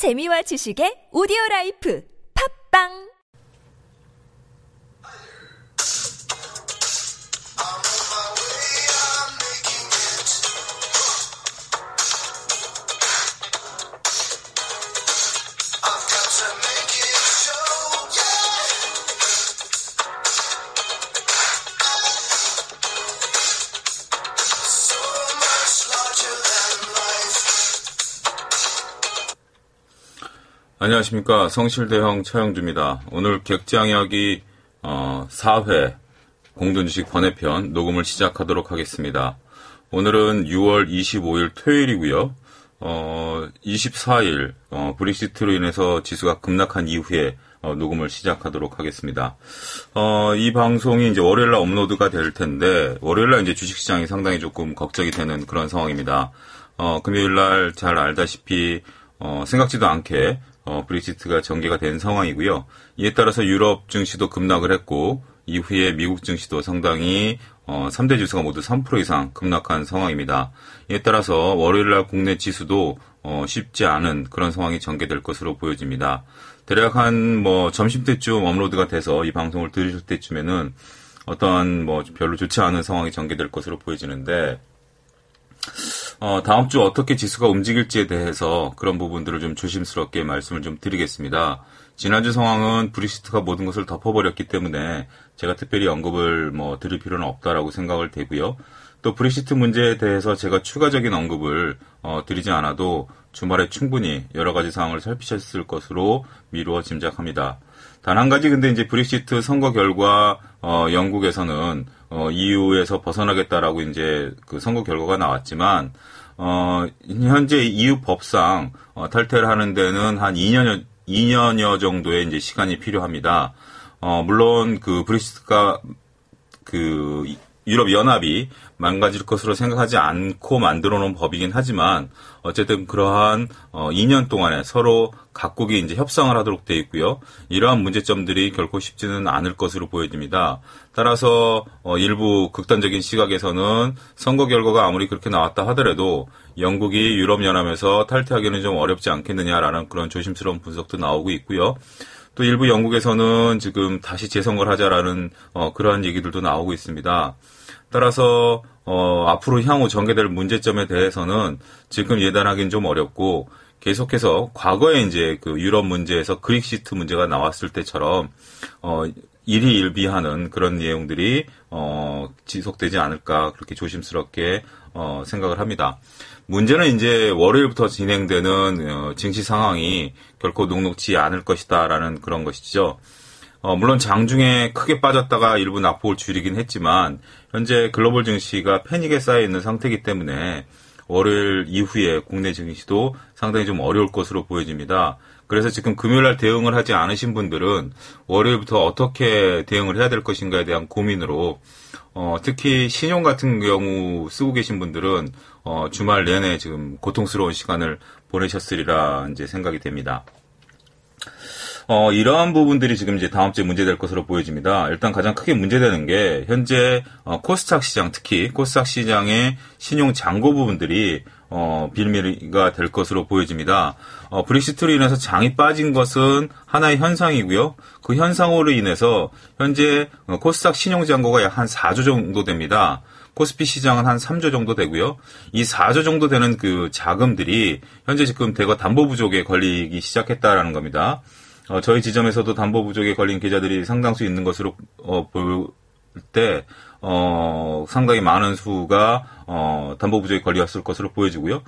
재미와 지식의 오디오 라이프. 팝빵 안녕하십니까 성실대형 차영주입니다. 오늘 객장이야기 어, 4회 공동주식 번외편 녹음을 시작하도록 하겠습니다. 오늘은 6월 25일 토요일이고요. 어, 24일 어, 브릭시트로 인해서 지수가 급락한 이후에 어, 녹음을 시작하도록 하겠습니다. 어, 이 방송이 이제 월요일날 업로드가 될 텐데 월요일날 이제 주식시장이 상당히 조금 걱정이 되는 그런 상황입니다. 어, 금요일날 잘 알다시피 어, 생각지도 않게 어, 브렉시트가 전개가 된 상황이고요. 이에 따라서 유럽 증시도 급락을 했고 이후에 미국 증시도 상당히 어, 3대 지수가 모두 3% 이상 급락한 상황입니다. 이에 따라서 월요일날 국내 지수도 어, 쉽지 않은 그런 상황이 전개될 것으로 보여집니다. 대략 한 뭐 점심 때쯤 업로드가 돼서 이 방송을 들으실 때쯤에는 어떠한 뭐 별로 좋지 않은 상황이 전개될 것으로 보여지는데 어, 다음 주 어떻게 지수가 움직일지에 대해서 그런 부분들을 좀 조심스럽게 말씀을 좀 드리겠습니다. 지난주 상황은 브렉시트가 모든 것을 덮어버렸기 때문에 제가 특별히 언급을 뭐 드릴 필요는 없다라고 생각을 되고요. 또 브렉시트 문제에 대해서 제가 추가적인 언급을 어, 드리지 않아도 주말에 충분히 여러 가지 상황을 살피셨을 것으로 미루어 짐작합니다. 단 한 가지 근데 이제 브렉시트 선거 결과 어, 영국에서는 어, EU에서 벗어나겠다라고 이제 그 선거 결과가 나왔지만 어, 현재 EU 법상 어, 탈퇴를 하는 데는 한 2년여 2년여 정도의 이제 시간이 필요합니다. 어, 물론 그 브리시트가 그 유럽 연합이 망가질 것으로 생각하지 않고 만들어 놓은 법이긴 하지만 어쨌든 그러한 어 2년 동안에 서로 각국이 이제 협상을 하도록 돼 있고요. 이러한 문제점들이 결코 쉽지는 않을 것으로 보여집니다. 따라서 어 일부 극단적인 시각에서는 선거 결과가 아무리 그렇게 나왔다 하더라도 영국이 유럽 연합에서 탈퇴하기는 좀 어렵지 않겠느냐라는 그런 조심스러운 분석도 나오고 있고요. 또 일부 영국에서는 지금 다시 재선거를 하자라는 어, 그러한 얘기들도 나오고 있습니다. 따라서 어, 앞으로 향후 전개될 문제점에 대해서는 지금 예단하기는 좀 어렵고 계속해서 과거에 이제 그 유럽 문제에서 그릭시트 문제가 나왔을 때처럼 어, 일희일비하는 그런 내용들이 어, 지속되지 않을까 그렇게 조심스럽게 어, 생각을 합니다. 문제는 이제 월요일부터 진행되는 어, 증시 상황이 결코 녹록지 않을 것이다라는 그런 것이죠. 어, 물론 장중에 크게 빠졌다가 일부 낙폭을 줄이긴 했지만 현재 글로벌 증시가 패닉에 쌓여 있는 상태이기 때문에 월요일 이후에 국내 증시도 상당히 좀 어려울 것으로 보여집니다. 그래서 지금 금요일 날 대응을 하지 않으신 분들은 월요일부터 어떻게 대응을 해야 될 것인가에 대한 고민으로 어, 특히 신용 같은 경우 쓰고 계신 분들은 어, 주말 내내 지금 고통스러운 시간을 보내셨으리라 이제 생각이 됩니다. 어, 이러한 부분들이 지금 이제 다음 주에 문제될 것으로 보여집니다. 일단 가장 크게 문제되는 게 현재 어, 코스닥 시장 특히 코스닥 시장의 신용 잔고 부분들이 어, 빌미가 될 것으로 보여집니다. 어, 브릭시트로 인해서 장이 빠진 것은 하나의 현상이고요. 그 현상으로 인해서 현재 어, 코스닥 신용 잔고가 약 한 4조 정도 됩니다. 코스피 시장은 한 3조 정도 되고요. 이 4조 정도 되는 그 자금들이 현재 지금 대거 담보 부족에 걸리기 시작했다라는 겁니다. 어, 저희 지점에서도 담보 부족에 걸린 계좌들이 상당수 있는 것으로 어, 볼 때, 어, 상당히 많은 수가 어, 담보 부족에 걸렸을 것으로 보여지고요.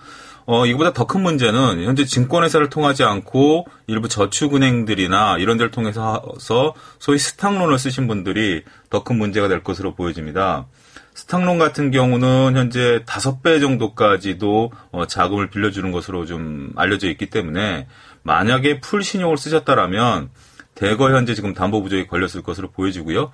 어, 이거보다 더 큰 문제는 현재 증권회사를 통하지 않고 일부 저축은행들이나 이런 데를 통해서 소위 stock loan을 쓰신 분들이 더 큰 문제가 될 것으로 보여집니다. stock loan 같은 경우는 현재 다섯 배 정도까지도 어, 자금을 빌려주는 것으로 좀 알려져 있기 때문에 만약에 full 신용을 쓰셨다라면 대거 현재 지금 담보 부족이 걸렸을 것으로 보여지고요.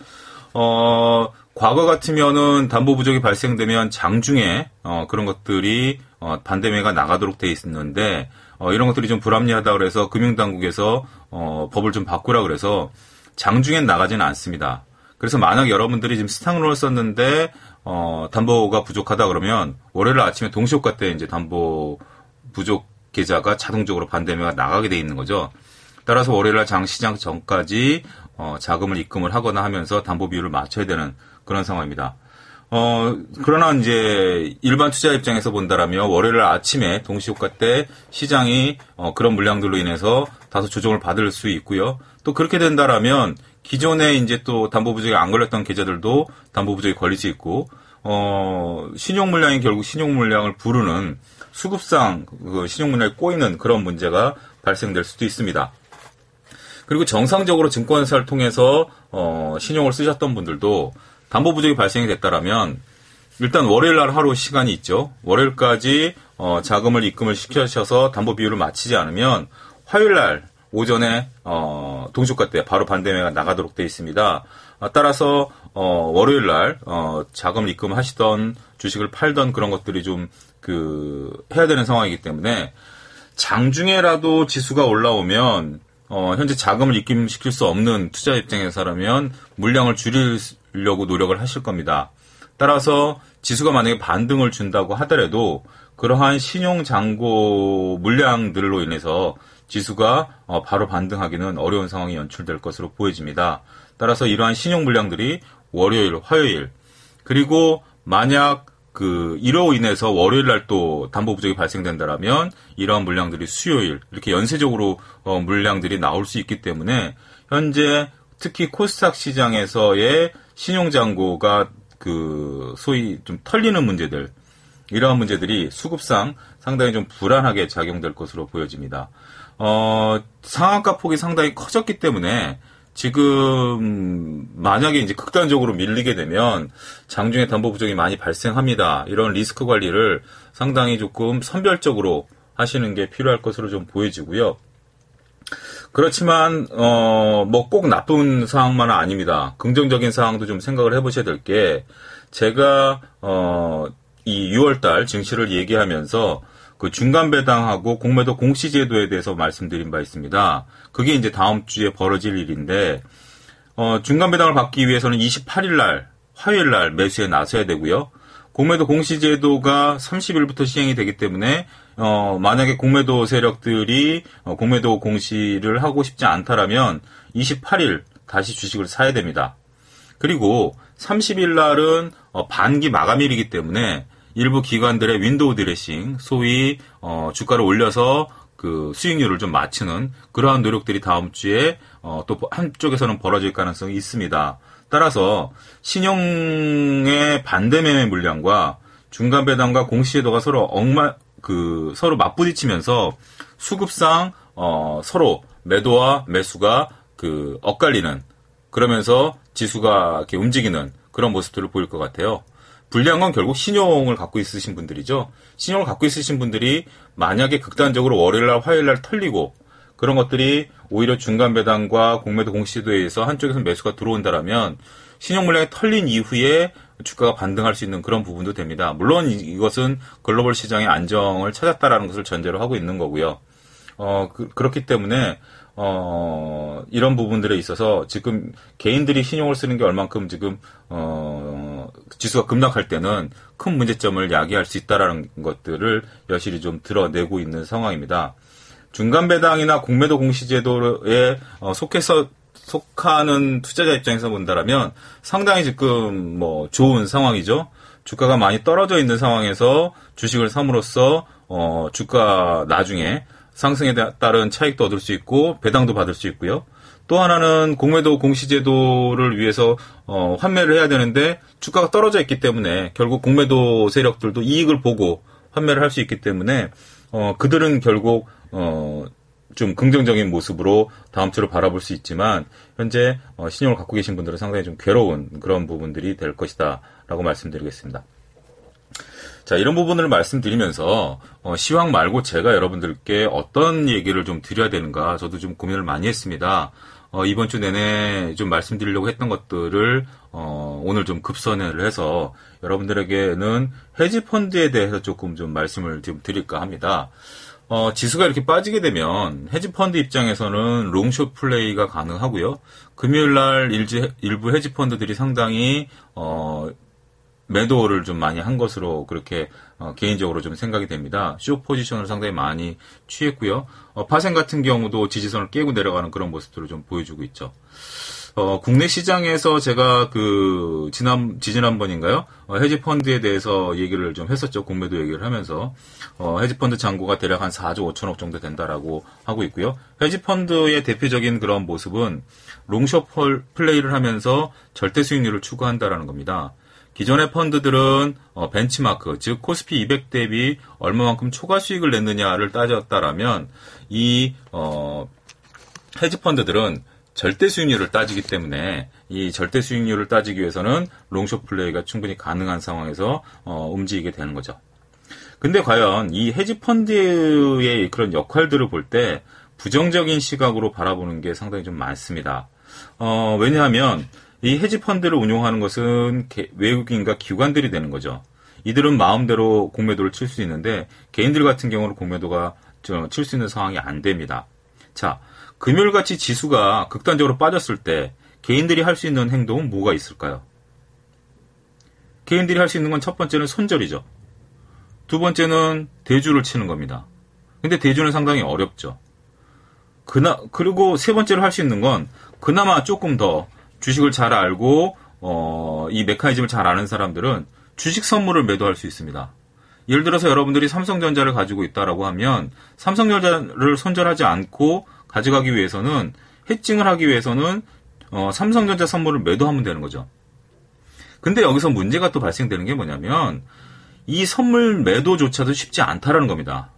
어, 과거 같으면은 담보 부족이 발생되면 장중에 어, 그런 것들이 어, 반대매매가 나가도록 돼 있었는데 어, 이런 것들이 좀 불합리하다 그래서 금융당국에서 어, 법을 좀 바꾸라 그래서 장중엔 나가지는 않습니다. 그래서 만약 여러분들이 지금 스탁론을 썼는데 어, 담보가 부족하다 그러면 월요일 아침에 동시효과 때 이제 담보 부족 계좌가 자동적으로 반대매가 나가게 돼 있는 거죠. 따라서 월요일 날 장 시장 전까지 어, 자금을 입금을 하거나 하면서 담보 비율을 맞춰야 되는 그런 상황입니다. 어, 그러나 이제 일반 투자 입장에서 본다라면 월요일 아침에 동시효과 때 시장이 어, 그런 물량들로 인해서 다소 조정을 받을 수 있고요. 또 그렇게 된다라면 기존에 이제 또 담보 부족에 안 걸렸던 계좌들도 담보 부족에 걸릴 수 있고 어, 신용 물량이 결국 신용 물량을 부르는 수급상 그 신용 물량이 꼬이는 그런 문제가 발생될 수도 있습니다. 그리고 정상적으로 증권사를 통해서 어, 신용을 쓰셨던 분들도 담보 부족이 발생이 됐다라면 일단 월요일 날 하루 시간이 있죠. 월요일까지 어, 자금을 입금을 시켜셔서 담보 비율을 맞추지 않으면 화요일 날 오전에 어, 동시효과 때 바로 반대매가 나가도록 되어 있습니다. 아, 따라서 어, 월요일 날 어, 자금을 입금하시던 주식을 팔던 그런 것들이 좀 그 해야 되는 상황이기 때문에 장중에라도 지수가 올라오면 어, 현재 자금을 입금시킬 수 없는 투자 입장에서라면 물량을 줄이 려고 노력을 하실 겁니다. 따라서 지수가 만약에 반등을 준다고 하더라도 그러한 신용 잔고 물량들로 인해서 지수가 어, 바로 반등하기는 어려운 상황이 연출될 것으로 보여집니다. 따라서 이러한 신용 물량들이 월요일, 화요일 그리고 만약 그 이로 인해서 월요일 날 또 담보 부족이 발생된다라면 이러한 물량들이 수요일 이렇게 연쇄적으로 어, 물량들이 나올 수 있기 때문에 현재 특히 코스닥 시장에서의 신용 잔고가 그 소위 좀 털리는 문제들 이러한 문제들이 수급상 상당히 좀 불안하게 작용될 것으로 보여집니다. 어, 상한가 폭이 상당히 커졌기 때문에 지금 만약에 이제 극단적으로 밀리게 되면 장중에 담보 부족이 많이 발생합니다. 이런 리스크 관리를 상당히 조금 선별적으로 하시는 게 필요할 것으로 좀 보여지고요. 그렇지만 어 뭐 꼭 나쁜 상황만은 아닙니다. 긍정적인 상황도 좀 생각을 해보셔야 될 게 제가 어 이 6월달 증시를 얘기하면서 그 중간 배당하고 공매도 공시 제도에 대해서 말씀드린 바 있습니다. 그게 이제 다음 주에 벌어질 일인데 어, 중간 배당을 받기 위해서는 28일 날 화요일 날 매수에 나서야 되고요. 공매도 공시 제도가 30일부터 시행이 되기 때문에 어, 만약에 공매도 세력들이 어, 공매도 공시를 하고 싶지 않다라면 28일 다시 주식을 사야 됩니다. 그리고 30일 날은 어, 반기 마감일이기 때문에 일부 기관들의 window dressing, 소위 어, 주가를 올려서 그 수익률을 좀 맞추는 그러한 노력들이 다음 주에 어, 또 한쪽에서는 벌어질 가능성이 있습니다. 따라서 신용의 반대 매매 물량과 중간 배당과 공시제도가 서로 엉마 그 서로 맞부딪히면서 수급상 어, 서로 매도와 매수가 그 엇갈리는 그러면서 지수가 이렇게 움직이는 그런 모습들을 보일 것 같아요. 불리한 건 결국 신용을 갖고 있으신 분들이죠. 신용을 갖고 있으신 분들이 만약에 극단적으로 월요일날, 화요일날 털리고 그런 것들이 오히려 중간 배당과 공매도 공시도에 의해서 한쪽에서 매수가 들어온다라면 신용 물량이 털린 이후에 주가가 반등할 수 있는 그런 부분도 됩니다. 물론 이것은 글로벌 시장의 안정을 찾았다라는 것을 전제로 하고 있는 거고요. 어, 그, 렇기 때문에 어, 이런 부분들에 있어서 지금 개인들이 신용을 쓰는 게 얼만큼 지금, 어, 지수가 급락할 때는 큰 문제점을 야기할 수 있다라는 것들을 여실히 좀 드러내고 있는 상황입니다. 중간 배당이나 공매도 공시제도에 어, 속해서 속하는 투자자 입장에서 본다라면 상당히 지금 뭐 좋은 상황이죠. 주가가 많이 떨어져 있는 상황에서 주식을 삼으로써 어, 주가 나중에 상승에 따른 차익도 얻을 수 있고 배당도 받을 수 있고요. 또 하나는 공매도 공시제도를 위해서 어, 환매를 해야 되는데 주가가 떨어져 있기 때문에 결국 공매도 세력들도 이익을 보고 환매를 할 수 있기 때문에 어, 그들은 결국 어, 좀 긍정적인 모습으로 다음 주를 바라볼 수 있지만 현재 어, 신용을 갖고 계신 분들은 상당히 좀 괴로운 그런 부분들이 될 것이다라고 말씀드리겠습니다. 자, 이런 부분을 말씀드리면서, 어, 시황 말고 제가 여러분들께 어떤 얘기를 좀 드려야 되는가, 저도 좀 고민을 많이 했습니다. 어, 이번 주 내내 좀 말씀드리려고 했던 것들을, 어, 오늘 좀 급선회를 해서 여러분들에게는 헤지펀드에 대해서 조금 좀 말씀을 좀 드릴까 합니다. 어, 지수가 이렇게 빠지게 되면 헤지펀드 입장에서는 롱숏 플레이가 가능하고요. 금요일 날 일부 헤지펀드들이 상당히, 어, 매도를 좀 많이 한 것으로 그렇게 어, 개인적으로 좀 생각이 됩니다. 쇼 포지션을 상당히 많이 취했고요. 어, 파생 같은 경우도 지지선을 깨고 내려가는 그런 모습들을 좀 보여주고 있죠. 어, 국내 시장에서 제가 그 지난 지지난번인가요? 어, 헤지 펀드에 대해서 얘기를 좀 했었죠. 공매도 얘기를 하면서 어, 헤지 펀드 잔고가 대략 한 4조 5천억 정도 된다라고 하고 있고요. 헤지 펀드의 대표적인 그런 모습은 롱숏 플레이를 하면서 절대 수익률을 추구한다라는 겁니다. 기존의 펀드들은 어, 벤치마크, 즉 코스피 200 대비 얼마만큼 초과 수익을 냈느냐를 따졌다라면 이 어, 헤지 펀드들은 절대 수익률을 따지기 때문에 이 절대 수익률을 따지기 위해서는 롱숏 플레이가 충분히 가능한 상황에서 어, 움직이게 되는 거죠. 근데 과연 이 헤지 펀드의 그런 역할들을 볼 때 부정적인 시각으로 바라보는 게 상당히 좀 많습니다. 어, 왜냐하면 이 헤지 펀드를 운용하는 것은 외국인과 기관들이 되는 거죠. 이들은 마음대로 공매도를 칠 수 있는데 개인들 같은 경우는 공매도가 칠 수 있는 상황이 안 됩니다. 자, 금요일같이 지수가 극단적으로 빠졌을 때 개인들이 할 수 있는 행동은 뭐가 있을까요? 개인들이 할 수 있는 건 첫 번째는 손절이죠. 두 번째는 대주를 치는 겁니다. 근데 대주는 상당히 어렵죠. 그나, 그리고 세 번째로 할 수 있는 건 그나마 조금 더 주식을 잘 알고, 어, 이 메커니즘을 잘 아는 사람들은 주식 선물을 매도할 수 있습니다. 예를 들어서 여러분들이 삼성전자를 가지고 있다라고 하면 삼성전자를 손절하지 않고 가져가기 위해서는 해칭을 하기 위해서는 어, 삼성전자 선물을 매도하면 되는 거죠. 근데 여기서 문제가 또 발생되는 게 뭐냐면 이 선물 매도조차도 쉽지 않다라는 겁니다.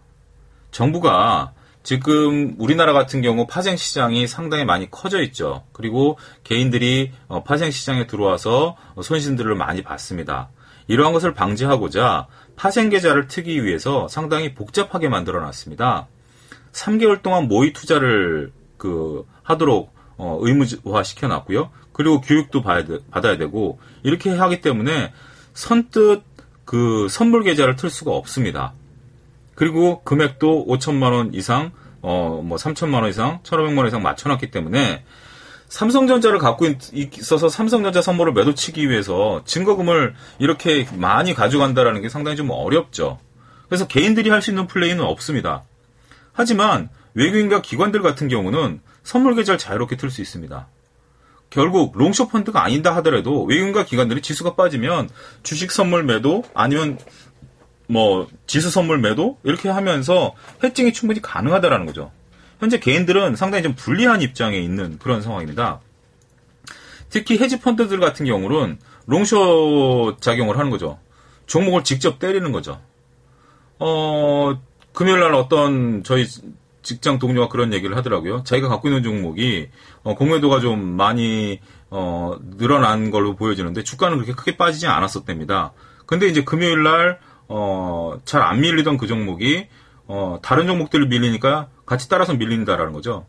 정부가 지금 우리나라 같은 경우 파생 시장이 상당히 많이 커져 있죠. 그리고 개인들이 어, 파생 시장에 들어와서 손실들을 많이 봤습니다. 이러한 것을 방지하고자 파생 계좌를 트기 위해서 상당히 복잡하게 만들어 놨습니다. 3개월 동안 모의 투자를 그 하도록 어, 의무화 시켜놨고요. 그리고 교육도 받아야 되고 이렇게 하기 때문에 선뜻 그 선물 계좌를 틀 수가 없습니다. 그리고 금액도 5천만 원 이상, 어, 뭐 3천만 원 이상, 1,500만 원 이상 맞춰놨기 때문에 삼성전자를 갖고 있어서 삼성전자 선물을 매도치기 위해서 증거금을 이렇게 많이 가져간다라는 게 상당히 좀 어렵죠. 그래서 개인들이 할 수 있는 플레이는 없습니다. 하지만 외국인과 기관들 같은 경우는 선물 계좌를 자유롭게 틀 수 있습니다. 결국 롱숏 펀드가 아니다 하더라도 외국인과 기관들이 지수가 빠지면 주식 선물 매도 아니면 뭐 지수 선물 매도 이렇게 하면서 해칭이 충분히 가능하다라는 거죠. 현재 개인들은 상당히 좀 불리한 입장에 있는 그런 상황입니다. 특히 헤지 펀드들 같은 경우는 롱숏 작용을 하는 거죠. 종목을 직접 때리는 거죠. 어, 금요일 날 어떤 저희 직장 동료가 그런 얘기를 하더라고요. 자기가 갖고 있는 종목이 어, 공매도가 좀 많이 어, 늘어난 걸로 보여지는데 주가는 그렇게 크게 빠지지 않았었답니다. 근데 이제 금요일 날 어, 잘 안 밀리던 그 종목이 어, 다른 종목들을 밀리니까 같이 따라서 밀린다라는 거죠.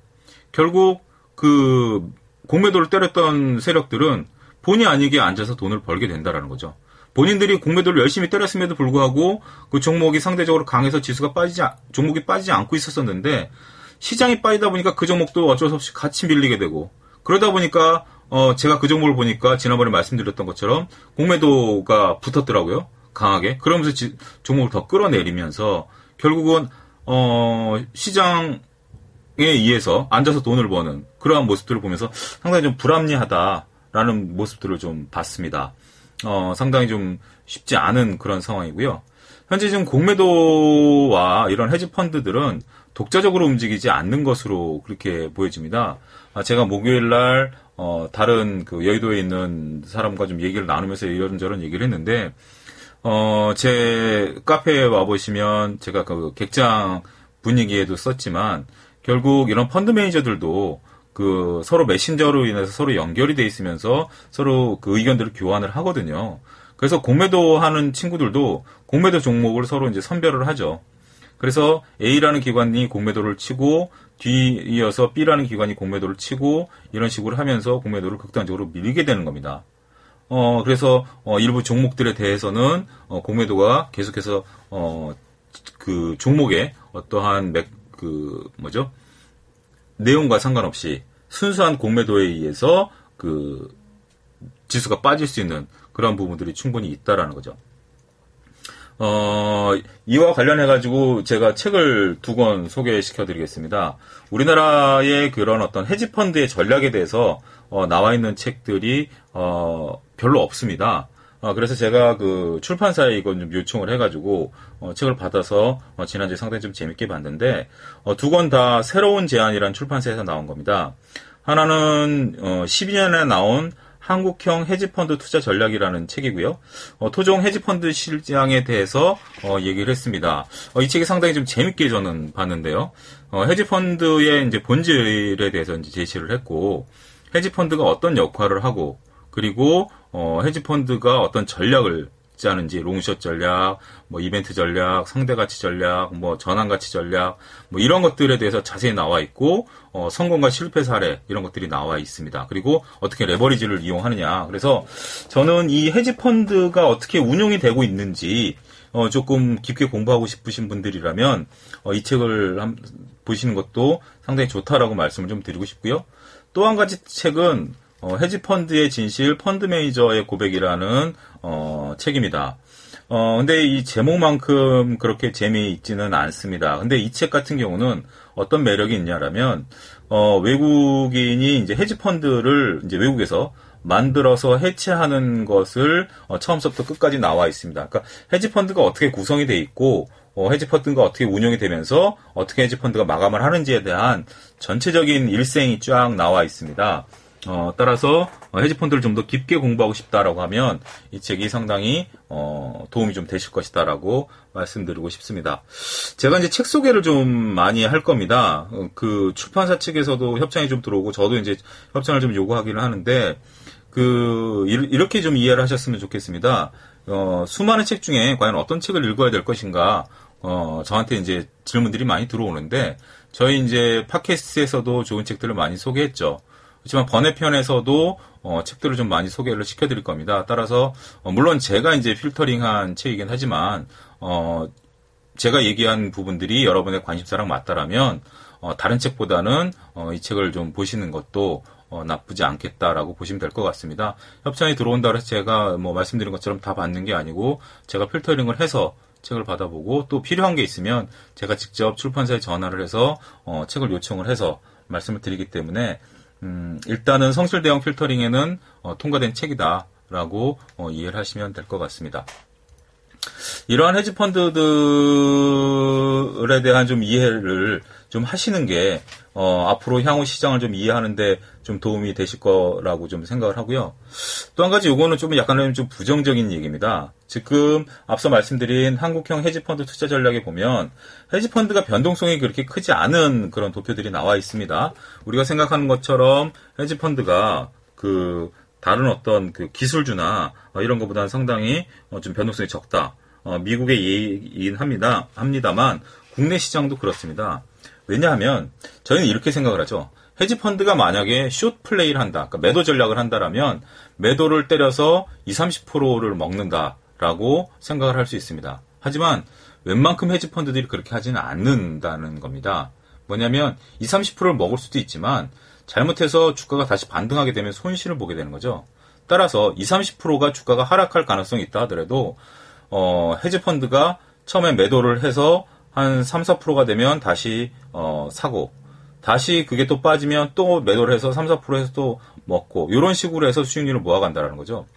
결국 그 공매도를 때렸던 세력들은 본의 아니게 앉아서 돈을 벌게 된다라는 거죠. 본인들이 공매도를 열심히 때렸음에도 불구하고 그 종목이 상대적으로 강해서 지수가 빠지지 종목이 빠지지 않고 있었었는데 시장이 빠지다 보니까 그 종목도 어쩔 수 없이 같이 밀리게 되고 그러다 보니까 어 제가 그 종목을 보니까 지난번에 말씀드렸던 것처럼 공매도가 붙었더라고요 강하게 그러면서 지, 종목을 더 끌어내리면서 결국은 어 시장에 의해서 앉아서 돈을 버는 그러한 모습들을 보면서 상당히 좀 불합리하다라는 모습들을 좀 봤습니다. 어, 상당히 좀 쉽지 않은 그런 상황이고요. 현재 지금 공매도와 이런 헤지 펀드들은 독자적으로 움직이지 않는 것으로 그렇게 보여집니다. 아, 제가 목요일 날 어, 다른 그 여의도에 있는 사람과 좀 얘기를 나누면서 이런저런 얘기를 했는데 어, 제 카페에 와 보시면 제가 그 객장 분위기에도 썼지만 결국 이런 펀드 매니저들도 그 서로 메신저로 인해서 서로 연결이 돼 있으면서 서로 그 의견들을 교환을 하거든요. 그래서 공매도 하는 친구들도 공매도 종목을 서로 이제 선별을 하죠. 그래서 A라는 기관이 공매도를 치고 뒤이어서 B라는 기관이 공매도를 치고 이런 식으로 하면서 공매도를 극단적으로 밀리게 되는 겁니다. 어, 그래서 어, 일부 종목들에 대해서는 어, 공매도가 계속해서 어, 그 종목의 어떠한 맥, 그 뭐죠? 내용과 상관없이 순수한 공매도에 의해서 그 지수가 빠질 수 있는 그런 부분들이 충분히 있다라는 거죠. 어, 이와 관련해가지고 제가 책을 두 권 소개시켜 드리겠습니다. 우리나라의 그런 어떤 헤지펀드의 전략에 대해서 어, 나와 있는 책들이 어, 별로 없습니다. 어, 그래서 제가 그 출판사에 이건 좀 요청을 해가지고 어, 책을 받아서 어, 지난주에 상당히 좀 재밌게 봤는데 어, 두권 다 새로운 제안이란 출판사에서 나온 겁니다. 하나는 12년에 나온 한국형 헤지펀드 투자 전략이라는 책이고요. 어, 토종 헤지펀드 실장에 대해서 어, 얘기를 했습니다. 어, 이 책이 상당히 좀 재밌게 저는 봤는데요. 어, 헤지펀드의 이제 본질에 대해서 이제 제시를 했고, 헤지펀드가 어떤 역할을 하고, 그리고 어, 헤지펀드가 어떤 전략을 짜는지 롱숏 전략, 뭐 이벤트 전략, 상대 가치 전략, 뭐 전환 가치 전략, 뭐 이런 것들에 대해서 자세히 나와 있고 어, 성공과 실패 사례 이런 것들이 나와 있습니다. 그리고 어떻게 레버리지를 이용하느냐. 그래서 저는 이 헤지 펀드가 어떻게 운용이 되고 있는지 어, 조금 깊게 공부하고 싶으신 분들이라면 어, 이 책을 한, 보시는 것도 상당히 좋다라고 말씀을 좀 드리고 싶고요. 또 한 가지 책은 어, 헤지펀드의 진실, 펀드 매니저의 고백이라는 어, 책입니다. 어, 근데 이 제목만큼 그렇게 재미있지는 않습니다. 근데 이 책 같은 경우는 어떤 매력이 있냐라면, 어, 외국인이 이제 헤지펀드를 이제 외국에서 만들어서 해체하는 것을 어, 처음부터 끝까지 나와 있습니다. 그러니까 헤지펀드가 어떻게 구성이 돼 있고, 어, 헤지펀드가 어떻게 운영이 되면서 어떻게 헤지펀드가 마감을 하는지에 대한 전체적인 일생이 쫙 나와 있습니다. 어, 따라서 어, 헤지펀드를 좀 더 깊게 공부하고 싶다라고 하면 이 책이 상당히 어, 도움이 좀 되실 것이다라고 말씀드리고 싶습니다. 제가 이제 책 소개를 좀 많이 할 겁니다. 어, 그 출판사 측에서도 협찬이 좀 들어오고 저도 이제 협찬을 좀 요구하기는 하는데 그 이렇게 좀 이해를 하셨으면 좋겠습니다. 어, 수많은 책 중에 과연 어떤 책을 읽어야 될 것인가 어, 저한테 이제 질문들이 많이 들어오는데 저희 이제 팟캐스트에서도 좋은 책들을 많이 소개했죠. 그렇지만 번외편에서도 어, 책들을 좀 많이 소개를 시켜드릴 겁니다. 따라서 어, 물론 제가 이제 필터링한 책이긴 하지만 어, 제가 얘기한 부분들이 여러분의 관심사랑 맞다라면 어, 다른 책보다는 어, 이 책을 좀 보시는 것도 어, 나쁘지 않겠다라고 보시면 될 것 같습니다. 협찬이 들어온다 그래서 제가 뭐 말씀드린 것처럼 다 받는 게 아니고 제가 필터링을 해서 책을 받아보고 또 필요한 게 있으면 제가 직접 출판사에 전화를 해서 어, 책을 요청을 해서 말씀을 드리기 때문에 음, 일단은 성실 대형 필터링에는 어, 통과된 책이다라고 어, 이해를 하시면 될 것 같습니다. 이러한 헤지 펀드들에 대한 좀 이해를 좀 하시는 게 어, 앞으로 향후 시장을 좀 이해하는데 좀 도움이 되실 거라고 좀 생각을 하고요. 또 한 가지 요거는 좀 약간 좀 부정적인 얘기입니다. 지금 앞서 말씀드린 한국형 헤지펀드 투자 전략에 보면 헤지펀드가 변동성이 그렇게 크지 않은 그런 도표들이 나와 있습니다. 우리가 생각하는 것처럼 헤지펀드가 그 다른 어떤 그 기술주나 이런 것보다는 상당히 어, 좀 변동성이 적다. 어, 미국의 예이긴 합니다. 합니다만 국내 시장도 그렇습니다. 왜냐하면 저희는 이렇게 생각을 하죠. 헤지 펀드가 만약에 숏 플레이를 한다. 그러니까 매도 전략을 한다라면 매도를 때려서 20, 30%를 먹는다라고 생각을 할 수 있습니다. 하지만 웬만큼 헤지 펀드들이 그렇게 하지는 않는다는 겁니다. 뭐냐면 20, 30%를 먹을 수도 있지만 잘못해서 주가가 다시 반등하게 되면 손실을 보게 되는 거죠. 따라서 20, 30%가 주가가 하락할 가능성이 있다 하더라도 어, 헤지 펀드가 처음에 매도를 해서 한 3, 4%가 되면 다시 어, 사고 다시 그게 또 빠지면 또 매도를 해서 3, 4%에서 또 먹고 이런 식으로 해서 수익률을 모아간다는 거죠.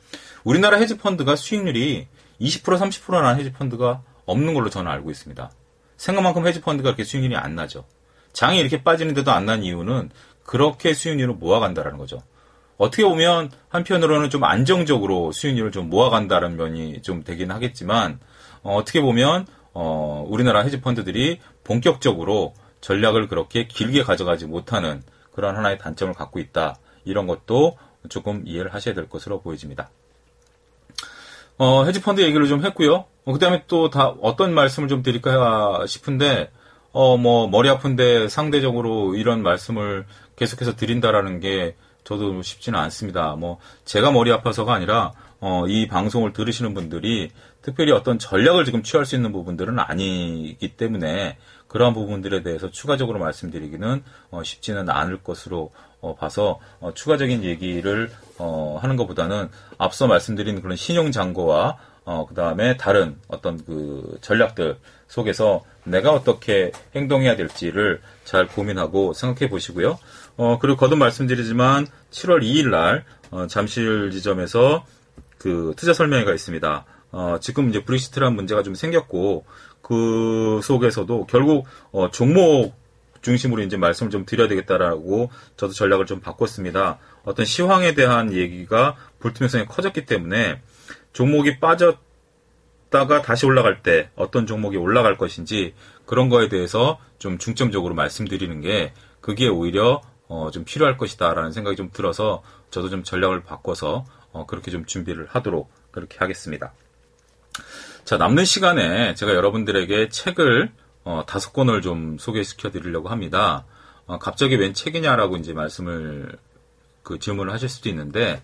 우리나라 헤지 펀드가 수익률이 20% 30%라는 헤지 펀드가 없는 걸로 저는 알고 있습니다. 생각만큼 헤지 펀드가 그렇게 수익률이 안 나죠. 장이 이렇게 빠지는데도 안 난 이유는 그렇게 수익률을 모아간다라는 거죠. 어떻게 보면 한편으로는 좀 안정적으로 수익률을 좀 모아간다는 면이 좀 되긴 하겠지만 어, 떻게 보면 어, 우리나라 헤지펀드들이 본격적으로 전략을 그렇게 길게 가져가지 못하는 그런 하나의 단점을 갖고 있다. 이런 것도 조금 이해를 하셔야 될 것으로 보여집니다. 어, 헤지펀드 얘기를 좀 했고요. 어, 그 다음에 또 다 어떤 말씀을 좀 드릴까 싶은데, 어, 뭐, 머리 아픈데 상대적으로 이런 말씀을 계속해서 드린다라는 게 저도 쉽지는 않습니다. 뭐, 제가 머리 아파서가 아니라, 어, 이 방송을 들으시는 분들이 특별히 어떤 전략을 지금 취할 수 있는 부분들은 아니기 때문에 그러한 부분들에 대해서 추가적으로 말씀드리기는 어, 쉽지는 않을 것으로 어, 봐서 어, 추가적인 얘기를 어, 하는 것보다는 앞서 말씀드린 그런 신용 잔고와 어, 그 다음에 다른 어떤 그 전략들 속에서 내가 어떻게 행동해야 될지를 잘 고민하고 생각해 보시고요. 어, 그리고 거듭 말씀드리지만 7월 2일 날, 어, 잠실 지점에서 그 투자 설명회가 있습니다. 어, 지금 이제 브릭시트라는 문제가 좀 생겼고, 그 속에서도 결국, 어, 종목 중심으로 이제 말씀을 좀 드려야 되겠다라고 저도 전략을 좀 바꿨습니다. 어떤 시황에 대한 얘기가 불투명성이 커졌기 때문에 종목이 빠졌다가 다시 올라갈 때 어떤 종목이 올라갈 것인지 그런 거에 대해서 좀 중점적으로 말씀드리는 게 그게 오히려 어, 좀 필요할 것이다라는 생각이 좀 들어서 저도 좀 전략을 바꿔서 어, 그렇게 좀 준비를 하도록 그렇게 하겠습니다. 자, 남는 시간에 제가 여러분들에게 책을 어, 다섯 권을 좀 소개시켜 드리려고 합니다. 어, 갑자기 웬 책이냐라고 이제 말씀을 그 질문을 하실 수도 있는데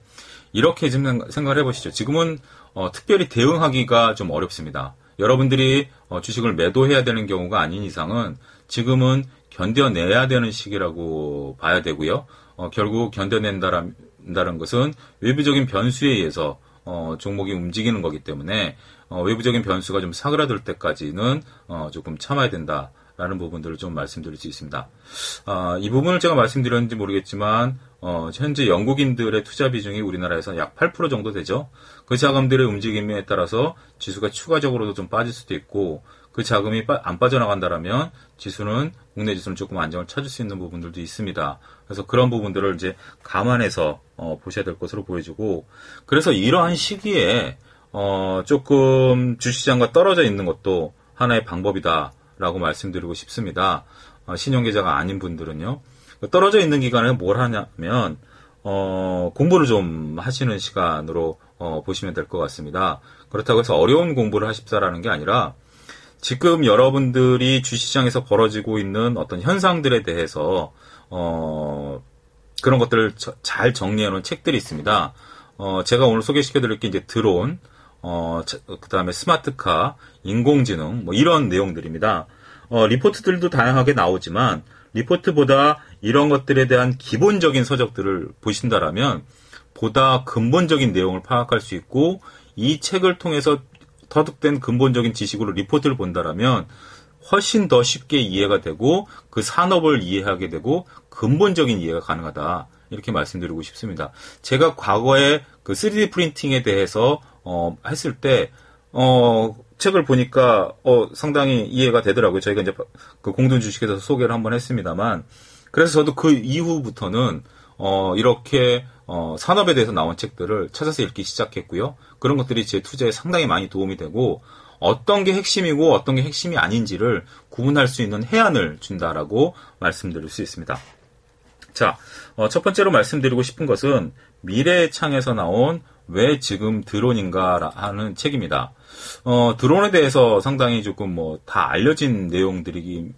이렇게 좀 생각을 해보시죠. 지금은 어, 특별히 대응하기가 좀 어렵습니다. 여러분들이 어, 주식을 매도해야 되는 경우가 아닌 이상은 지금은 견뎌내야 되는 시기라고 봐야 되고요. 어, 결국 견뎌낸다는 것은 외부적인 변수에 의해서 어, 종목이 움직이는 거기 때문에 어, 외부적인 변수가 좀 사그라들 때까지는 어, 조금 참아야 된다 라는 부분들을 좀 말씀드릴 수 있습니다. 아, 이 부분을 제가 말씀드렸는지 모르겠지만 어, 현재 영국인들의 투자 비중이 우리나라에서 약 8% 정도 되죠. 그 자금들의 움직임에 따라서 지수가 추가적으로도 좀 빠질 수도 있고 그 자금이 빠, 안 빠져나간다라면 지수는 국내 지수는 조금 안정을 찾을 수 있는 부분들도 있습니다. 그래서 그런 부분들을 이제 감안해서 어, 보셔야 될 것으로 보여지고 그래서 이러한 시기에 어, 조금 주시장과 떨어져 있는 것도 하나의 방법이다라고 말씀드리고 싶습니다. 어, 신용계좌가 아닌 분들은요. 떨어져 있는 기간에 뭘 하냐면 어, 공부를 좀 하시는 시간으로 어, 보시면 될 것 같습니다. 그렇다고 해서 어려운 공부를 하십사라는 게 아니라 지금 여러분들이 주시장에서 벌어지고 있는 어떤 현상들에 대해서 어, 그런 것들을 잘 정리해 놓은 책들이 있습니다. 어, 제가 오늘 소개시켜 드릴 게 이제 드론, 어, 그 다음에 스마트카, 인공지능, 뭐 이런 내용들입니다. 어, 리포트들도 다양하게 나오지만, 리포트보다 이런 것들에 대한 기본적인 서적들을 보신다라면, 보다 근본적인 내용을 파악할 수 있고, 이 책을 통해서 터득된 근본적인 지식으로 리포트를 본다라면, 훨씬 더 쉽게 이해가 되고, 그 산업을 이해하게 되고, 근본적인 이해가 가능하다. 이렇게 말씀드리고 싶습니다. 제가 과거에 그 3D 프린팅에 대해서 어, 했을 때, 어, 책을 보니까, 어, 상당히 이해가 되더라고요. 저희가 이제 그 공동 주식에서 소개를 한번 했습니다만, 그래서 저도 그 이후부터는, 어, 이렇게, 어, 산업에 대해서 나온 책들을 찾아서 읽기 시작했고요. 그런 것들이 제 투자에 상당히 많이 도움이 되고, 어떤 게 핵심이고 어떤 게 핵심이 아닌지를 구분할 수 있는 해안을 준다라고 말씀드릴 수 있습니다. 자, 어, 첫 번째로 말씀드리고 싶은 것은 미래의 창에서 나온 왜 지금 드론인가 하는 책입니다. 어, 드론에 대해서 상당히 조금 뭐 다 알려진 내용들이긴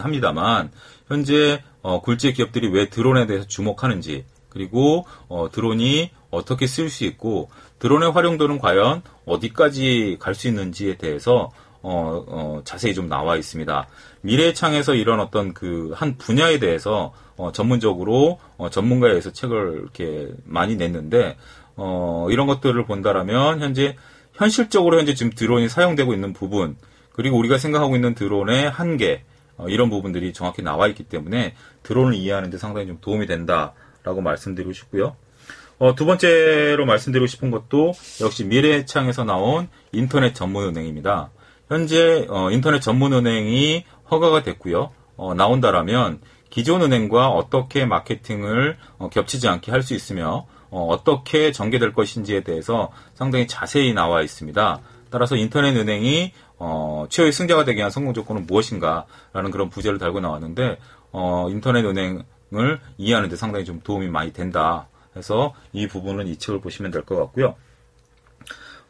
합니다만 현재 어, 굴지의 기업들이 왜 드론에 대해서 주목하는지 그리고 어, 드론이 어떻게 쓸수 있고 드론의 활용도는 과연 어디까지 갈 수 있는지에 대해서 어, 어, 자세히 좀 나와 있습니다. 미래의 창에서 이런 어떤 그 한 분야에 대해서 어, 전문적으로 어, 전문가에 의해서 책을 이렇게 많이 냈는데 어, 이런 것들을 본다라면 현재 현실적으로 현재 지금 드론이 사용되고 있는 부분 그리고 우리가 생각하고 있는 드론의 한계 어, 이런 부분들이 정확히 나와 있기 때문에 드론을 이해하는 데 상당히 좀 도움이 된다 라고 말씀드리고 싶고요. 어, 두 번째로 말씀드리고 싶은 것도 역시 미래창에서 나온 인터넷 전문은행입니다. 현재 어, 인터넷 전문은행이 허가가 됐고요. 어, 나온다라면 기존 은행과 어떻게 마케팅을 어, 겹치지 않게 할 수 있으며 어, 떻게 전개될 것인지에 대해서 상당히 자세히 나와 있습니다. 따라서 인터넷 은행이 어, 최후의 승자가 되기 위한 성공 조건은 무엇인가라는 그런 부제를 달고 나왔는데 어, 인터넷 은행 을 이해하는 데 상당히 좀 도움이 많이 된다. 해서 이 부분은 이 책을 보시면 될 것 같고요.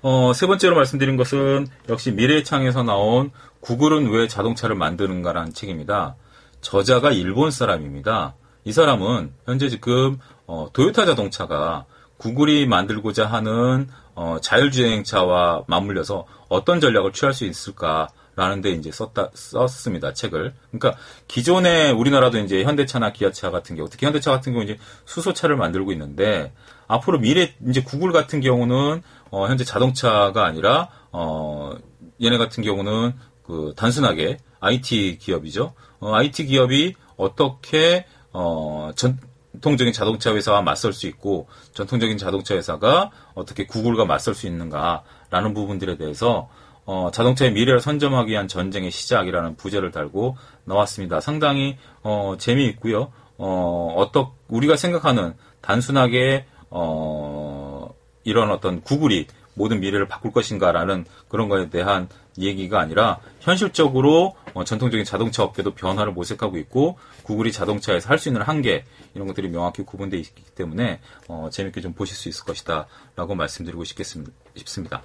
어, 세 번째로 말씀드린 것은 역시 미래의 창에서 나온 구글은 왜 자동차를 만드는가라는 책입니다. 저자가 일본 사람입니다. 이 사람은 현재 지금 어, 도요타 자동차가 구글이 만들고자 하는 어, 자율주행차와 맞물려서 어떤 전략을 취할 수 있을까 라는데 이제 썼다 썼습니다 책을. 그러니까 기존에 우리나라도 이제 현대차나 기아차 같은 경우, 특히 현대차 같은 경우 이제 수소차를 만들고 있는데 앞으로 미래 이제 구글 같은 경우는 어, 현재 자동차가 아니라 어, 얘네 같은 경우는 그 단순하게 IT 기업이죠. 어, IT 기업이 어떻게 어, 전통적인 자동차 회사와 맞설 수 있고 전통적인 자동차 회사가 어떻게 구글과 맞설 수 있는가라는 부분들에 대해서 어, 자동차의 미래를 선점하기 위한 전쟁의 시작이라는 부제를 달고 나왔습니다. 상당히 어, 재미있고요. 어, 어떻 우리가 생각하는 단순하게 어, 이런 어떤 구글이 모든 미래를 바꿀 것인가라는 그런 거에 대한 얘기가 아니라 현실적으로 어, 전통적인 자동차 업계도 변화를 모색하고 있고 구글이 자동차에서 할 수 있는 한계 이런 것들이 명확히 구분되어 있기 때문에 어, 재밌게 좀 보실 수 있을 것이다라고 말씀드리고 싶습니다.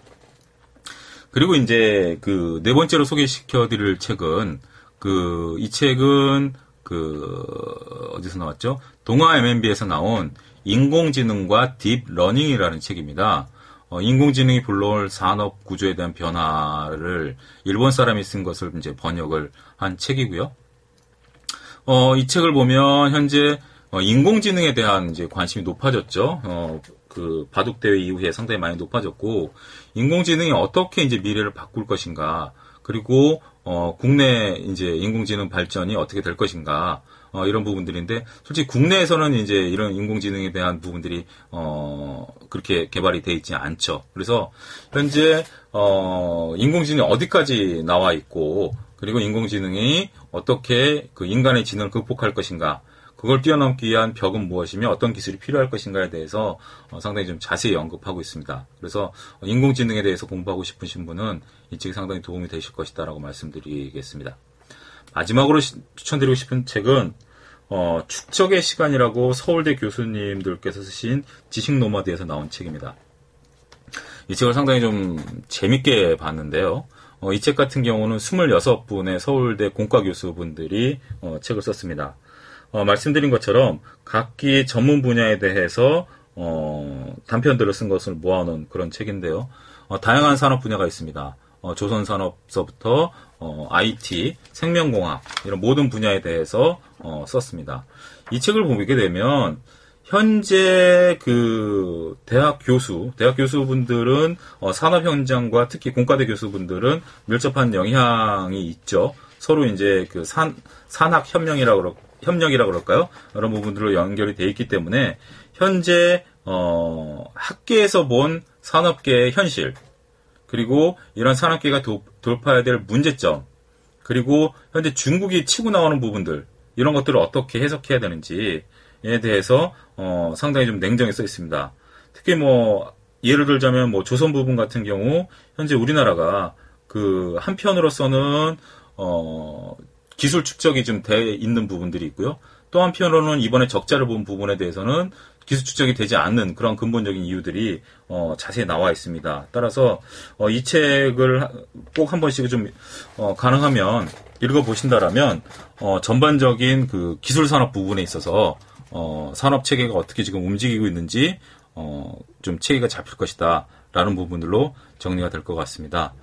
그리고 이제 그 네 번째로 소개시켜 드릴 책은 그 이 책은 그 어디서 나왔죠? 동아 M&B에서 나온 인공지능과 딥러닝이라는 책입니다. 어, 인공지능이 불러올 산업 구조에 대한 변화를 일본 사람이 쓴 것을 이제 번역을 한 책이고요. 어, 이 책을 보면 현재 어, 인공지능에 대한 이제 관심이 높아졌죠. 어, 그 바둑 대회 이후에 상당히 많이 높아졌고 인공지능이 어떻게 이제 미래를 바꿀 것인가 그리고 어, 국내 이제 인공지능 발전이 어떻게 될 것인가 어, 이런 부분들인데 솔직히 국내에서는 이제 이런 인공지능에 대한 부분들이 어, 그렇게 개발이 돼 있지 않죠. 그래서 현재 어, 인공지능이 어디까지 나와 있고 그리고 인공지능이 어떻게 그 인간의 지능을 극복할 것인가 그걸 뛰어넘기 위한 벽은 무엇이며 어떤 기술이 필요할 것인가에 대해서 어, 상당히 좀 자세히 언급하고 있습니다. 그래서 인공지능에 대해서 공부하고 싶으신 분은 이 책이 상당히 도움이 되실 것이다라고 말씀드리겠습니다. 마지막으로 시, 추천드리고 싶은 책은 어, 축적의 시간이라고 서울대 교수님들께서 쓰신 지식 노마드에서 나온 책입니다. 이 책을 상당히 좀 재밌게 봤는데요. 어, 이 책 같은 경우는 26분의 서울대 공과 교수분들이 어, 책을 썼습니다. 어, 말씀드린 것처럼 각기 전문 분야에 대해서 어, 단편들을 쓴 것을 모아놓은 그런 책인데요. 어, 다양한 산업 분야가 있습니다. 어, 조선 산업서부터 어, IT, 생명공학 이런 모든 분야에 대해서 어, 썼습니다. 이 책을 보게 되면 현재 그 대학 교수, 대학 교수분들은 어, 산업 현장과 특히 공과대 교수분들은 밀접한 영향이 있죠. 서로 이제 그 산, 산학 협력이라고 협력이라고 그럴까요? 이런 부분들로 연결이 돼 있기 때문에 현재 어, 학계에서 본 산업계의 현실 그리고 이런 산업계가 도, 돌파해야 될 문제점 그리고 현재 중국이 치고 나오는 부분들 이런 것들을 어떻게 해석해야 되는지에 대해서 어, 상당히 좀 냉정히 써 있습니다. 특히 뭐 예를 들자면 뭐 조선 부분 같은 경우 현재 우리나라가 그 한편으로서는 어 기술 축적이 좀 돼 있는 부분들이 있고요. 또 한편으로는 이번에 적자를 본 부분에 대해서는 기술 축적이 되지 않는 그런 근본적인 이유들이 어, 자세히 나와 있습니다. 따라서 어, 이 책을 꼭 한 번씩 좀 어, 가능하면 읽어 보신다라면 어, 전반적인 그 기술 산업 부분에 있어서 어, 산업 체계가 어떻게 지금 움직이고 있는지 어, 좀 체계가 잡힐 것이다 라는 부분들로 정리가 될 것 같습니다.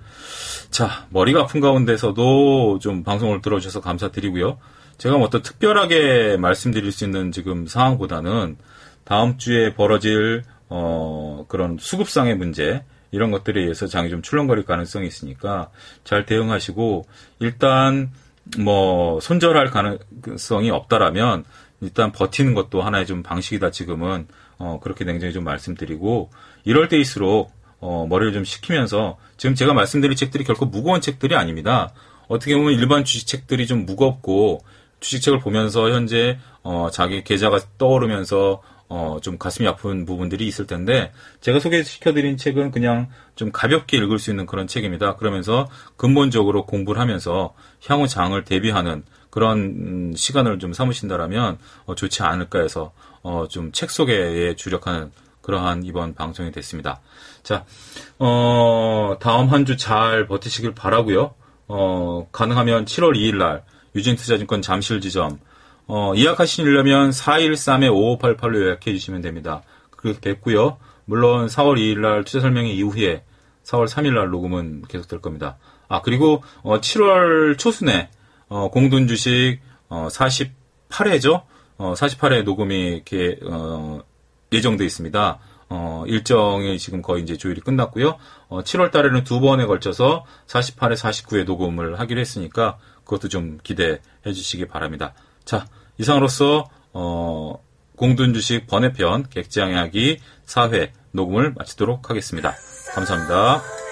자, 머리가 아픈 가운데서도 좀 방송을 들어주셔서 감사드리고요. 제가 뭐 어떤 특별하게 말씀드릴 수 있는 지금 상황보다는 다음 주에 벌어질 어, 그런 수급상의 문제 이런 것들에 의해서 장이 좀 출렁거릴 가능성이 있으니까 잘 대응하시고 일단 뭐 손절할 가능성이 없다라면 일단 버티는 것도 하나의 좀 방식이다 지금은 어, 그렇게 냉정히 좀 말씀드리고 이럴 때일수록 어, 머리를 좀 식히면서 지금 제가 말씀드린 책들이 결코 무거운 책들이 아닙니다. 어떻게 보면 일반 주식책들이 좀 무겁고 주식책을 보면서 현재 어, 자기 계좌가 떠오르면서 어, 좀 가슴이 아픈 부분들이 있을 텐데, 제가 소개시켜드린 책은 그냥 좀 가볍게 읽을 수 있는 그런 책입니다. 그러면서 근본적으로 공부를 하면서 향후 장을 대비하는 그런 음, 시간을 좀 삼으신다라면 어, 좋지 않을까 해서 어, 좀 책 소개에 주력하는 그러한 이번 방송이 됐습니다. 자, 어, 다음 한 주 잘 버티시길 바라고요. 어, 가능하면 7월 2일 날 유진투자증권 잠실 지점 어, 예약하시려면 413-5588로 예약해 주시면 됩니다. 그렇게 됐고요. 물론 4월 2일 날 투자 설명회 이후에 4월 3일 날 녹음은 계속 될 겁니다. 아, 그리고, 어, 7월 초순에, 어, 공돈 주식, 어, 48회죠? 어, 48회 녹음이 이렇게, 어, 예정돼 있습니다. 어, 일정이 지금 거의 이제 조율이 끝났고요. 어, 7월 달에는 두 번에 걸쳐서 48회, 49회 녹음을 하기로 했으니까 그것도 좀 기대해 주시기 바랍니다. 자, 이상으로서, 어, 공돈 주식 번외편 객지양이야기 4회 녹음을 마치도록 하겠습니다. 감사합니다.